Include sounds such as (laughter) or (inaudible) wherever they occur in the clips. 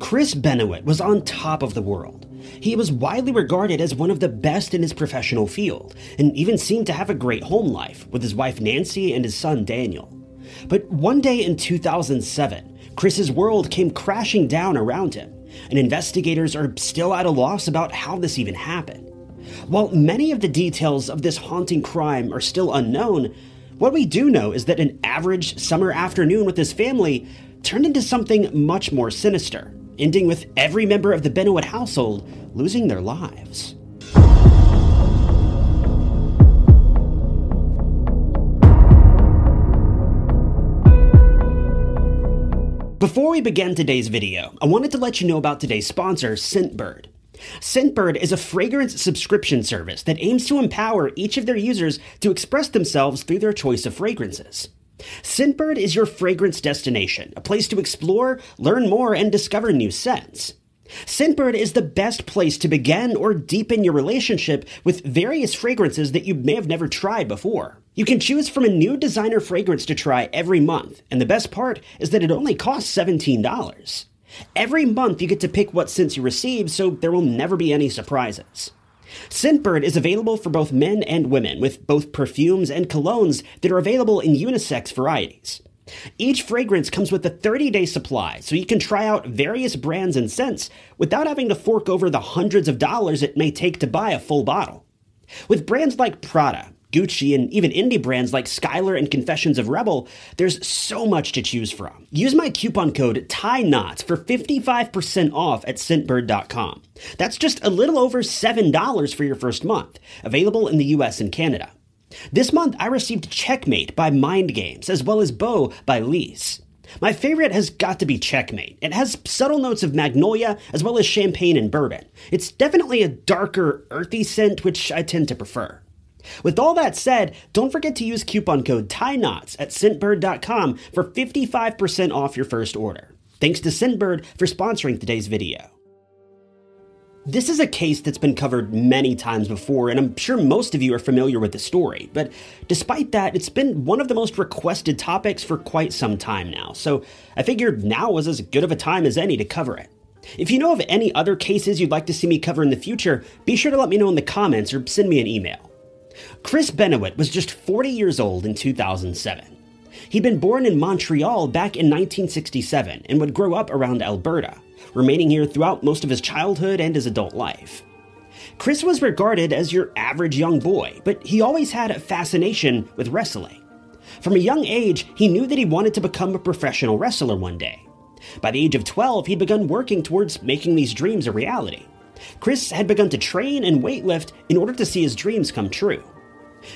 Chris Benoit was on top of the world. He was widely regarded as one of the best in his professional field, and even seemed to have a great home life with his wife Nancy and his son Daniel. But one day in 2007, Chris's world came crashing down around him, and investigators are still at a loss about how this even happened. While many of the details of this haunting crime are still unknown, what we do know is that an average summer afternoon with his family turned into something much more sinister, ending with every member of the Benoit household losing their lives. Before we begin today's video, I wanted to let you know about today's sponsor, Scentbird. Scentbird is a fragrance subscription service that aims to empower each of their users to express themselves through their choice of fragrances. Scentbird is your fragrance destination, a place to explore, learn more, and discover new scents. Scentbird is the best place to begin or deepen your relationship with various fragrances that you may have never tried before. You can choose from a new designer fragrance to try every month, and the best part is that it only costs $17. Every month you get to pick what scents you receive, so there will never be any surprises. Scentbird is available for both men and women, with both perfumes and colognes that are available in unisex varieties. Each fragrance comes with a 30 day supply, so you can try out various brands and scents without having to fork over the hundreds of dollars it may take to buy a full bottle. With brands like Prada, Gucci, and even indie brands like Skylar and Confessions of Rebel, there's so much to choose from. Use my coupon code TYNOTTS for 55% off at scentbird.com. That's just a little over $7 for your first month, available in the US and Canada. This month, I received Checkmate by Mind Games, as well as Bo by Liis. My favorite has got to be Checkmate. It has subtle notes of magnolia as well as champagne and bourbon. It's definitely a darker, earthy scent, which I tend to prefer. With all that said, don't forget to use coupon code TYNOTTS at scentbird.com for 55% off your first order. Thanks to Scentbird for sponsoring today's video. This is a case that's been covered many times before, and I'm sure most of you are familiar with the story. But despite that, it's been one of the most requested topics for quite some time now, so I figured now was as good of a time as any to cover it. If you know of any other cases you'd like to see me cover in the future, be sure to let me know in the comments or send me an email. Chris Benoit was just 40 years old in 2007. He'd been born in Montreal back in 1967 and would grow up around Alberta remaining here throughout most of his childhood and his adult life. Chris was regarded as your average young boy, but he always had a fascination with wrestling. From a young age, he knew that he wanted to become a professional wrestler one day. By the age of 12, he'd begun working towards making these dreams a reality. Chris had begun to train and weightlift in order to see his dreams come true.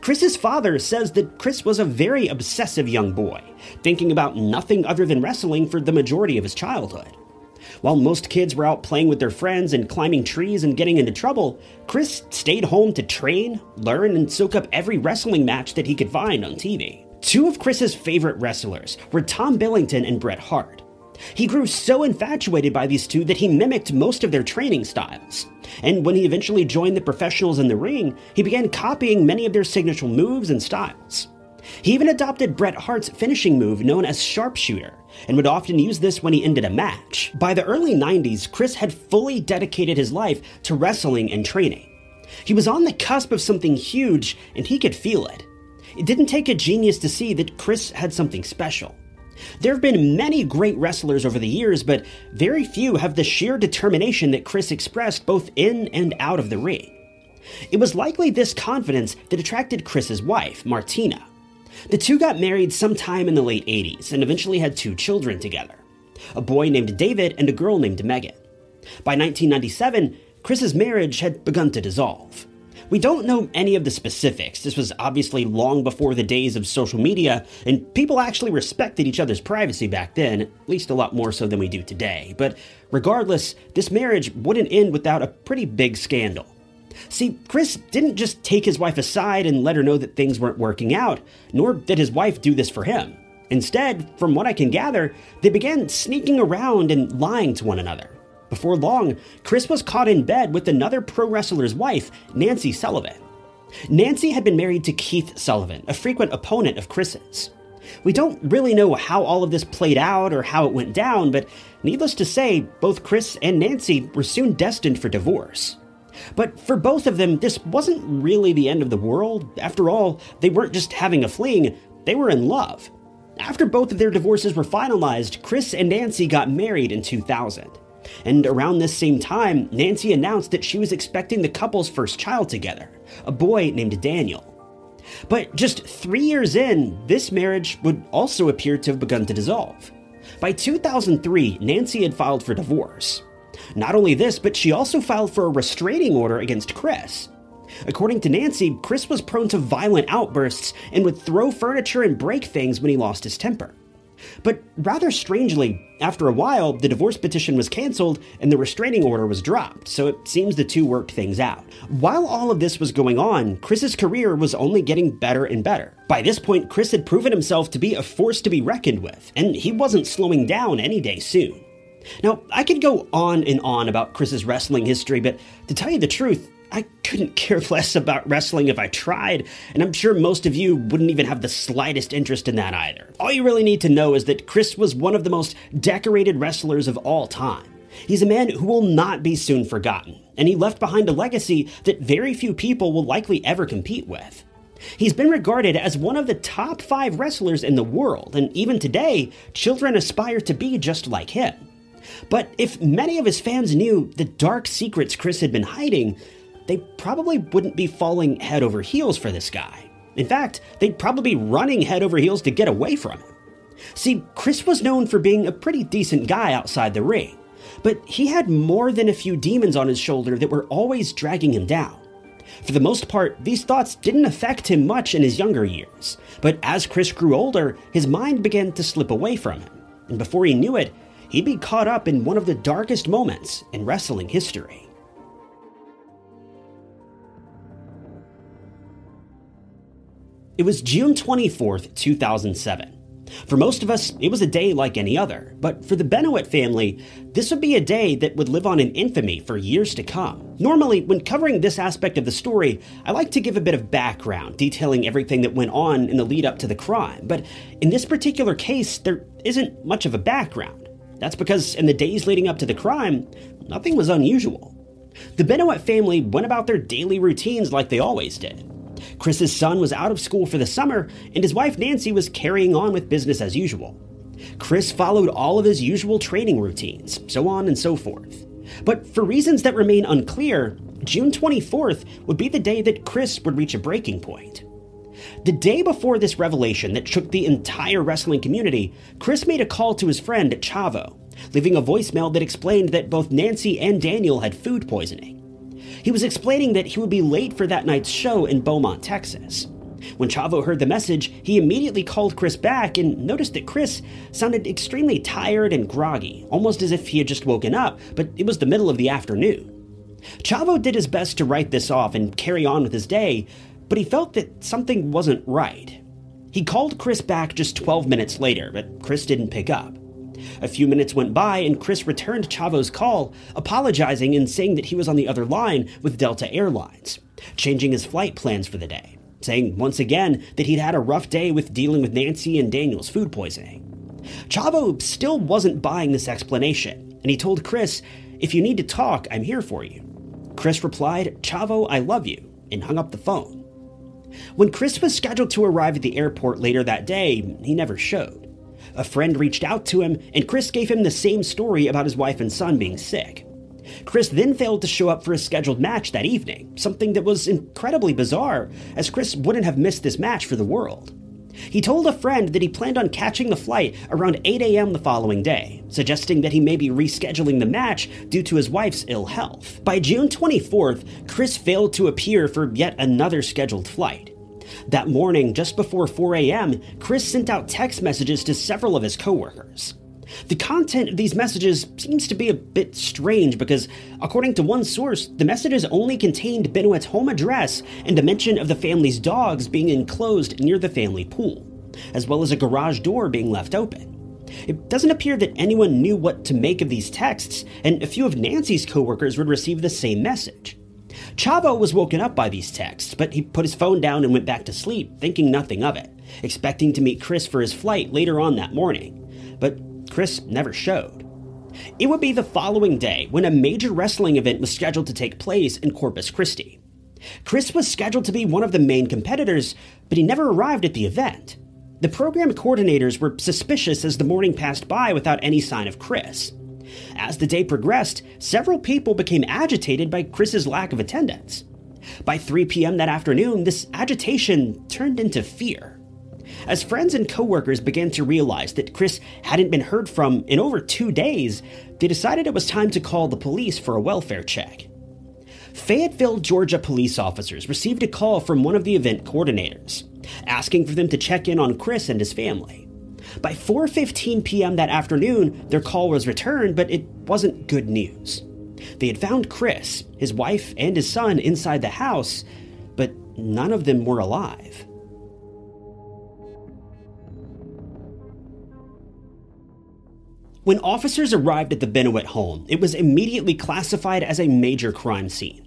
Chris's father says that Chris was a very obsessive young boy, thinking about nothing other than wrestling for the majority of his childhood. While most kids were out playing with their friends and climbing trees and getting into trouble, Chris stayed home to train, learn, and soak up every wrestling match that he could find on TV. Two of Chris's favorite wrestlers were Tom Billington and Bret Hart. He grew so infatuated by these two that he mimicked most of their training styles. And when he eventually joined the professionals in the ring, he began copying many of their signature moves and styles. He even adopted Bret Hart's finishing move known as sharpshooter, and would often use this when he ended a match. By the early 90s, Chris had fully dedicated his life to wrestling and training. He was on the cusp of something huge, and he could feel it. It didn't take a genius to see that Chris had something special. There have been many great wrestlers over the years, but very few have the sheer determination that Chris expressed both in and out of the ring. It was likely this confidence that attracted Chris's wife, Martina. The two got married sometime in the late 80s and eventually had two children together a boy named David and a girl named Megan. By 1997, Chris's marriage had begun to dissolve. We don't know any of the specifics. This was obviously long before the days of social media, and people actually respected each other's privacy back then, at least a lot more so than we do today. But regardless, this marriage wouldn't end without a pretty big scandal. See, Chris didn't just take his wife aside and let her know that things weren't working out, nor did his wife do this for him. Instead, from what I can gather, they began sneaking around and lying to one another. Before long, Chris was caught in bed with another pro wrestler's wife, Nancy Sullivan. Nancy had been married to Keith Sullivan, a frequent opponent of Chris's. We don't really know how all of this played out or how it went down, but needless to say, both Chris and Nancy were soon destined for divorce. But for both of them, this wasn't really the end of the world. After all, they weren't just having a fling, they were in love. After both of their divorces were finalized, Chris and Nancy got married in 2000. And around this same time, Nancy announced that she was expecting the couple's first child together, a boy named Daniel. But just three years in, this marriage would also appear to have begun to dissolve. By 2003, Nancy had filed for divorce. Not only this, but she also filed for a restraining order against Chris. According to Nancy, Chris was prone to violent outbursts and would throw furniture and break things when he lost his temper. But rather strangely, after a while, the divorce petition was canceled and the restraining order was dropped, so it seems the two worked things out. While all of this was going on, Chris's career was only getting better and better. By this point, Chris had proven himself to be a force to be reckoned with, and he wasn't slowing down any day soon. Now, I could go on and on about Chris's wrestling history, but to tell you the truth, I couldn't care (laughs) less about wrestling if I tried, and I'm sure most of you wouldn't even have the slightest interest in that either. All you really need to know is that Chris was one of the most decorated wrestlers of all time. He's a man who will not be soon forgotten, and he left behind a legacy that very few people will likely ever compete with. He's been regarded as one of the top five wrestlers in the world, and even today, children aspire to be just like him. But if many of his fans knew the dark secrets Chris had been hiding, they probably wouldn't be falling head over heels for this guy. In fact, they'd probably be running head over heels to get away from him. See, Chris was known for being a pretty decent guy outside the ring, but he had more than a few demons on his shoulder that were always dragging him down. For the most part, these thoughts didn't affect him much in his younger years, but as Chris grew older, his mind began to slip away from him, and before he knew it, he'd be caught up in one of the darkest moments in wrestling history. It was June 24th, 2007. For most of us, it was a day like any other, but for the Benoit family, this would be a day that would live on in infamy for years to come. Normally, when covering this aspect of the story, I like to give a bit of background, detailing everything that went on in the lead up to the crime, but in this particular case, there isn't much of a background. That's because in the days leading up to the crime, nothing was unusual. The Benoit family went about their daily routines like they always did. Chris's son was out of school for the summer, and his wife Nancy was carrying on with business as usual. Chris followed all of his usual training routines, so on and so forth. But for reasons that remain unclear, June 24th would be the day that Chris would reach a breaking point. The day before this revelation that shook the entire wrestling community, Chris made a call to his friend Chavo, leaving a voicemail that explained that both Nancy and Daniel had food poisoning. He was explaining that he would be late for that night's show in Beaumont, Texas. When Chavo heard the message, he immediately called Chris back and noticed that Chris sounded extremely tired and groggy, almost as if he had just woken up, but it was the middle of the afternoon. Chavo did his best to write this off and carry on with his day, but he felt that something wasn't right. He called Chris back just 12 minutes later, but Chris didn't pick up. A few minutes went by, and Chris returned Chavo's call, apologizing and saying that he was on the other line with Delta Airlines, changing his flight plans for the day, saying once again that he'd had a rough day with dealing with Nancy and Daniel's food poisoning. Chavo still wasn't buying this explanation, and he told Chris, If you need to talk, I'm here for you. Chris replied, Chavo, I love you, and hung up the phone. When Chris was scheduled to arrive at the airport later that day, he never showed. A friend reached out to him, and Chris gave him the same story about his wife and son being sick. Chris then failed to show up for his scheduled match that evening, something that was incredibly bizarre, as Chris wouldn't have missed this match for the world. He told a friend that he planned on catching the flight around 8 a.m. the following day, suggesting that he may be rescheduling the match due to his wife's ill health. By June 24th, Chris failed to appear for yet another scheduled flight. That morning, just before 4 a.m., Chris sent out text messages to several of his coworkers. The content of these messages seems to be a bit strange because, according to one source, the messages only contained Benoit's home address and a mention of the family's dogs being enclosed near the family pool, as well as a garage door being left open. It doesn't appear that anyone knew what to make of these texts, and a few of Nancy's coworkers would receive the same message. Chavo was woken up by these texts, but he put his phone down and went back to sleep, thinking nothing of it, expecting to meet Chris for his flight later on that morning. But Chris never showed. It would be the following day when a major wrestling event was scheduled to take place in Corpus Christi. Chris was scheduled to be one of the main competitors, but he never arrived at the event. The program coordinators were suspicious as the morning passed by without any sign of Chris. As the day progressed, several people became agitated by Chris's lack of attendance. By 3 p.m. that afternoon, this agitation turned into fear. As friends and coworkers began to realize that Chris hadn't been heard from in over two days, they decided it was time to call the police for a welfare check. Fayetteville, Georgia police officers received a call from one of the event coordinators, asking for them to check in on Chris and his family. By 4:15 p.m. that afternoon, their call was returned, but it wasn't good news. They had found Chris, his wife, and his son inside the house, but none of them were alive. When officers arrived at the Benoit home, it was immediately classified as a major crime scene.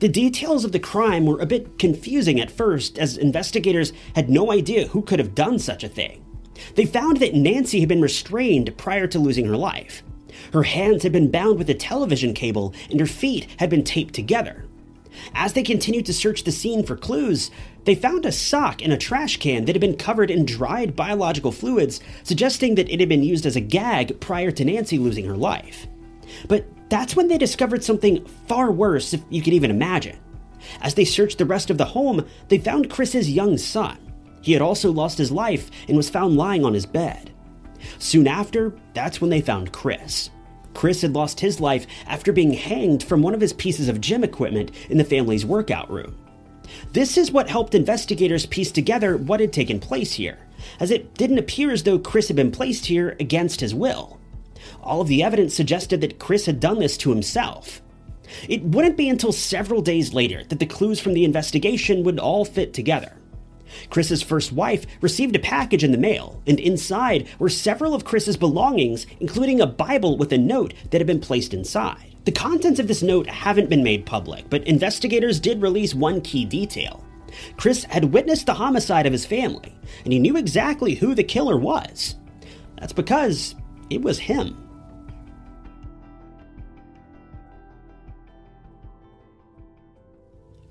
The details of the crime were a bit confusing at first, as investigators had no idea who could have done such a thing. They found that Nancy had been restrained prior to losing her life. Her hands had been bound with a television cable, and her feet had been taped together. As they continued to search the scene for clues, they found a sock in a trash can that had been covered in dried biological fluids, suggesting that it had been used as a gag prior to Nancy losing her life. But that's when they discovered something far worse, if you could even imagine. As they searched the rest of the home, they found Chris's young son. He had also lost his life and was found lying on his bed. Soon after, that's when they found Chris. Chris had lost his life after being hanged from one of his pieces of gym equipment in the family's workout room. This is what helped investigators piece together what had taken place here, as it didn't appear as though Chris had been placed here against his will. All of the evidence suggested that Chris had done this to himself. It wouldn't be until several days later that the clues from the investigation would all fit together. Chris's first wife received a package in the mail, and inside were several of Chris's belongings, including a Bible with a note that had been placed inside. The contents of this note haven't been made public, but investigators did release one key detail. Chris had witnessed the homicide of his family, and he knew exactly who the killer was. That's because it was him.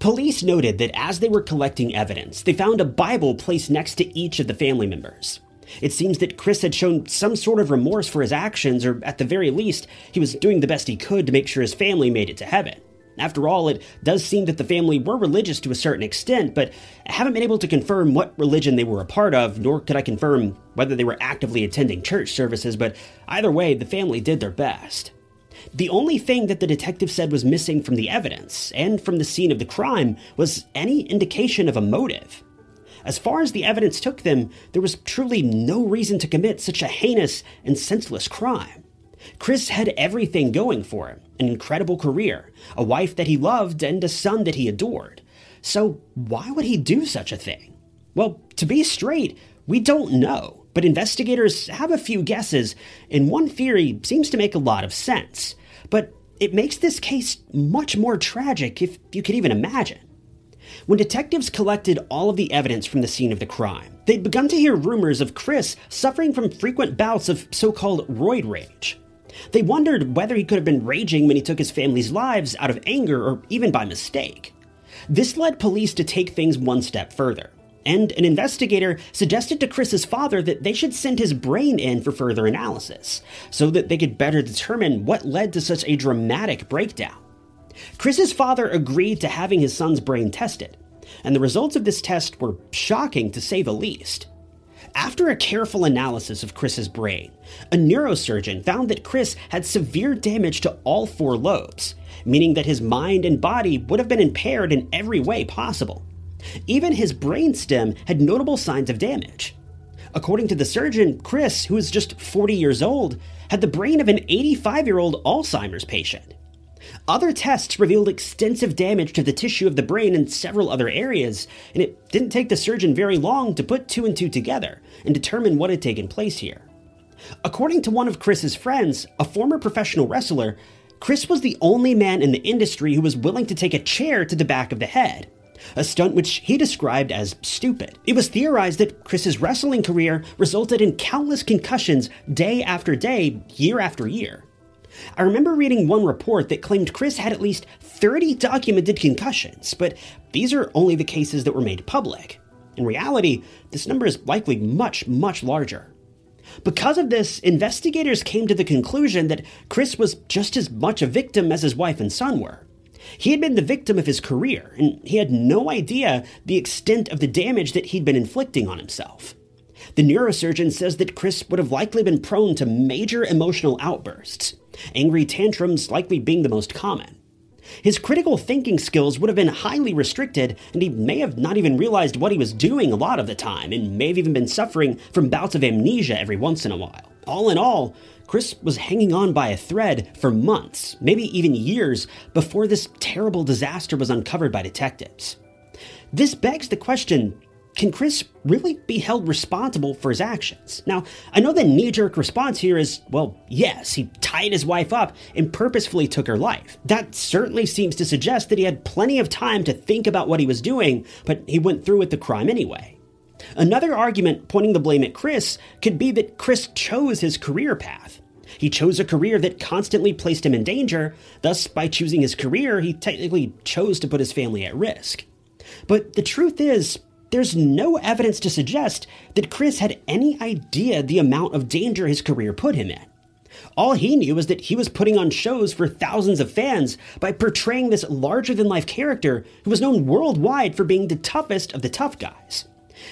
Police noted that as they were collecting evidence, they found a Bible placed next to each of the family members. It seems that Chris had shown some sort of remorse for his actions, or at the very least, he was doing the best he could to make sure his family made it to heaven. After all, it does seem that the family were religious to a certain extent, but I haven't been able to confirm what religion they were a part of, nor could I confirm whether they were actively attending church services, but either way, the family did their best. The only thing that the detective said was missing from the evidence and from the scene of the crime was any indication of a motive. As far as the evidence took them, there was truly no reason to commit such a heinous and senseless crime. Chris had everything going for him an incredible career, a wife that he loved, and a son that he adored. So, why would he do such a thing? Well, to be straight, we don't know, but investigators have a few guesses, and one theory seems to make a lot of sense. But it makes this case much more tragic if you could even imagine. When detectives collected all of the evidence from the scene of the crime, they'd begun to hear rumors of Chris suffering from frequent bouts of so called roid rage. They wondered whether he could have been raging when he took his family's lives out of anger or even by mistake. This led police to take things one step further, and an investigator suggested to Chris's father that they should send his brain in for further analysis, so that they could better determine what led to such a dramatic breakdown. Chris's father agreed to having his son's brain tested, and the results of this test were shocking to say the least. After a careful analysis of Chris's brain, a neurosurgeon found that Chris had severe damage to all four lobes, meaning that his mind and body would have been impaired in every way possible. Even his brainstem had notable signs of damage. According to the surgeon, Chris, who is just 40 years old, had the brain of an 85 year old Alzheimer's patient. Other tests revealed extensive damage to the tissue of the brain in several other areas, and it didn't take the surgeon very long to put two and two together and determine what had taken place here. According to one of Chris's friends, a former professional wrestler, Chris was the only man in the industry who was willing to take a chair to the back of the head, a stunt which he described as stupid. It was theorized that Chris's wrestling career resulted in countless concussions day after day, year after year. I remember reading one report that claimed Chris had at least 30 documented concussions, but these are only the cases that were made public. In reality, this number is likely much, much larger. Because of this, investigators came to the conclusion that Chris was just as much a victim as his wife and son were. He had been the victim of his career, and he had no idea the extent of the damage that he'd been inflicting on himself. The neurosurgeon says that Chris would have likely been prone to major emotional outbursts, angry tantrums likely being the most common. His critical thinking skills would have been highly restricted, and he may have not even realized what he was doing a lot of the time, and may have even been suffering from bouts of amnesia every once in a while. All in all, Chris was hanging on by a thread for months, maybe even years, before this terrible disaster was uncovered by detectives. This begs the question can Chris really be held responsible for his actions? Now, I know the knee jerk response here is, well, yes, he tied his wife up and purposefully took her life. That certainly seems to suggest that he had plenty of time to think about what he was doing, but he went through with the crime anyway. Another argument pointing the blame at Chris could be that Chris chose his career path. He chose a career that constantly placed him in danger, thus, by choosing his career, he technically chose to put his family at risk. But the truth is, there's no evidence to suggest that Chris had any idea the amount of danger his career put him in. All he knew was that he was putting on shows for thousands of fans by portraying this larger than life character who was known worldwide for being the toughest of the tough guys.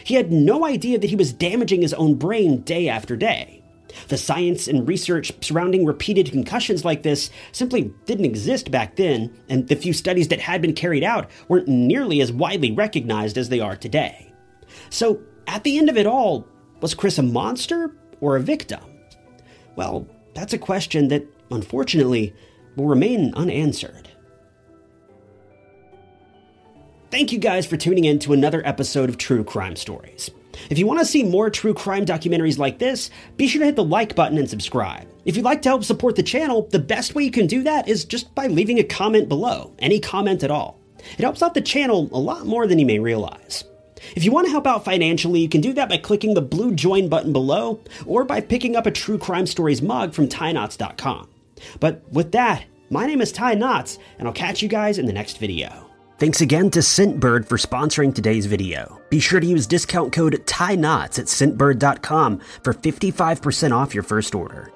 He had no idea that he was damaging his own brain day after day. The science and research surrounding repeated concussions like this simply didn't exist back then, and the few studies that had been carried out weren't nearly as widely recognized as they are today. So, at the end of it all, was Chris a monster or a victim? Well, that's a question that, unfortunately, will remain unanswered. Thank you guys for tuning in to another episode of True Crime Stories. If you want to see more true crime documentaries like this, be sure to hit the like button and subscribe. If you'd like to help support the channel, the best way you can do that is just by leaving a comment below, any comment at all. It helps out the channel a lot more than you may realize. If you want to help out financially, you can do that by clicking the blue join button below or by picking up a True Crime Stories mug from TyNotts.com. But with that, my name is Ty Notts, and I'll catch you guys in the next video. Thanks again to Scentbird for sponsoring today's video. Be sure to use discount code TYNOTTS at scentbird.com for 55% off your first order.